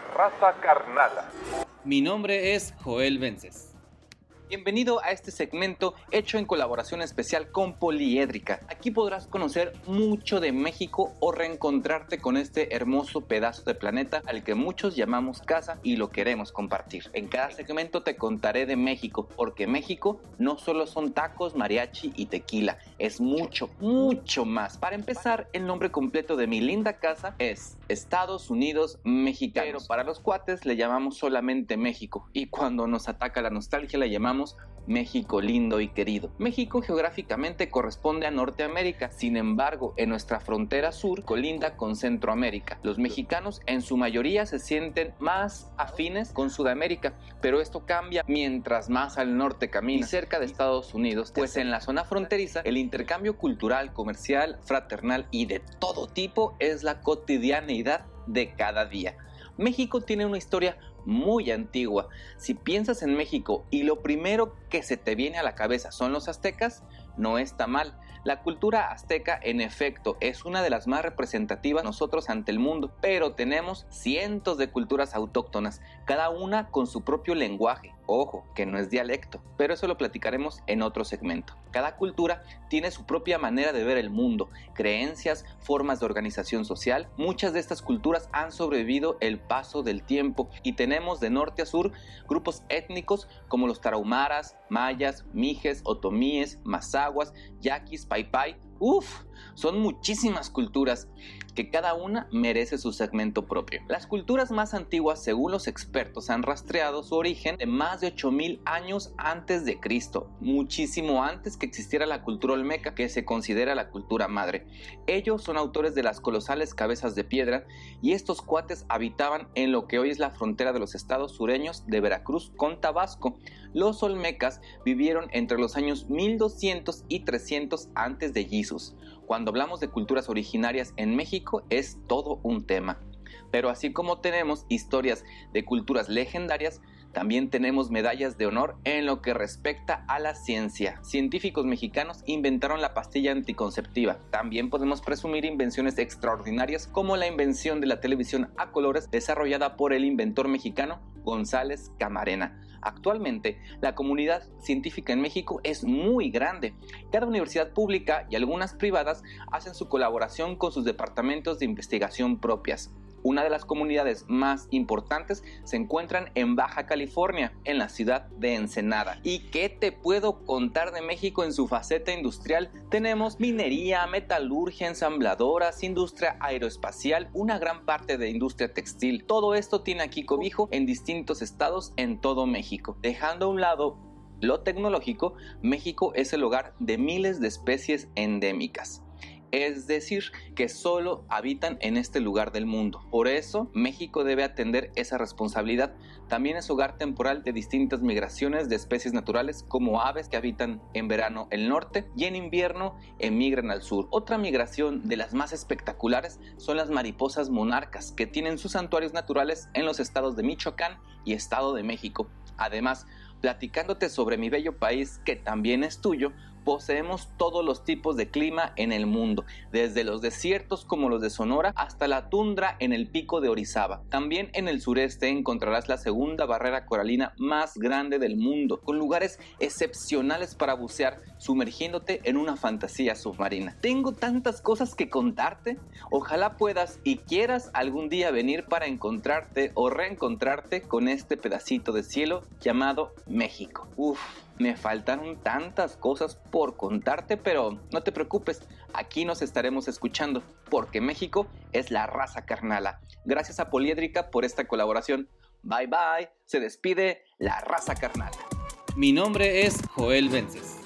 raza carnala. Mi nombre es Joel Vences. Bienvenido a este segmento hecho en colaboración especial con Poliédrica. Aquí podrás conocer mucho de México o reencontrarte con este hermoso pedazo de planeta al que muchos llamamos casa y lo queremos compartir. En cada segmento te contaré de México, porque México no solo son tacos, mariachi y tequila, es mucho, mucho más. Para empezar, el nombre completo de mi linda casa es Estados Unidos Mexicano. Pero para los cuates le llamamos solamente México y cuando nos ataca la nostalgia le llamamos México lindo y querido. México geográficamente corresponde a Norteamérica, sin embargo, en nuestra frontera sur colinda con Centroamérica. Los mexicanos en su mayoría se sienten más afines con Sudamérica, pero esto cambia mientras más al norte camina, cerca de Estados Unidos, pues en la zona fronteriza el intercambio cultural, comercial, fraternal y de todo tipo es la cotidianeidad de cada día. México tiene una historia muy antigua. Si piensas en México y lo primero que se te viene a la cabeza son los aztecas, no está mal. La cultura azteca, en efecto, es una de las más representativas nosotros ante el mundo, pero tenemos cientos de culturas autóctonas, cada una con su propio lenguaje. Ojo, que no es dialecto, pero eso lo platicaremos en otro segmento. Cada cultura tiene su propia manera de ver el mundo, creencias, formas de organización social. Muchas de estas culturas han sobrevivido el paso del tiempo y tenemos de norte a sur grupos étnicos como los tarahumaras, mayas, mijes, otomíes, mazaguas, yaquis, paipai, Uf, son muchísimas culturas que cada una merece su segmento propio. Las culturas más antiguas, según los expertos, han rastreado su origen de más de 8000 años antes de Cristo, muchísimo antes que existiera la cultura olmeca, que se considera la cultura madre. Ellos son autores de las colosales cabezas de piedra y estos cuates habitaban en lo que hoy es la frontera de los estados sureños de Veracruz con Tabasco. Los olmecas vivieron entre los años 1200 y 300 antes de Cuando hablamos de culturas originarias en México es todo un tema. Pero así como tenemos historias de culturas legendarias, también tenemos medallas de honor en lo que respecta a la ciencia. Científicos mexicanos inventaron la pastilla anticonceptiva. También podemos presumir invenciones extraordinarias como la invención de la televisión a colores desarrollada por el inventor mexicano González Camarena. Actualmente, la comunidad científica en México es muy grande. Cada universidad pública y algunas privadas hacen su colaboración con sus departamentos de investigación propias. Una de las comunidades más importantes se encuentran en Baja California, en la ciudad de Ensenada. ¿Y qué te puedo contar de México en su faceta industrial? Tenemos minería, metalurgia, ensambladoras, industria aeroespacial, una gran parte de industria textil. Todo esto tiene aquí cobijo en distintos estados en todo México. Dejando a un lado lo tecnológico, México es el hogar de miles de especies endémicas es decir, que solo habitan en este lugar del mundo. Por eso, México debe atender esa responsabilidad. También es hogar temporal de distintas migraciones de especies naturales como aves que habitan en verano el norte y en invierno emigran al sur. Otra migración de las más espectaculares son las mariposas monarcas que tienen sus santuarios naturales en los estados de Michoacán y Estado de México. Además, platicándote sobre mi bello país que también es tuyo, poseemos todos los tipos de clima en el mundo, desde los desiertos como los de Sonora hasta la tundra en el pico de Orizaba. También en el sureste encontrarás la segunda barrera coralina más grande del mundo, con lugares excepcionales para bucear, sumergiéndote en una fantasía submarina. Tengo tantas cosas que contarte. Ojalá puedas y quieras algún día venir para encontrarte o reencontrarte con este pedacito de cielo llamado México. Uf me faltaron tantas cosas por contarte, pero no te preocupes, aquí nos estaremos escuchando, porque México es la raza carnala. Gracias a Poliédrica por esta colaboración. Bye bye, se despide la raza carnala. Mi nombre es Joel Vences.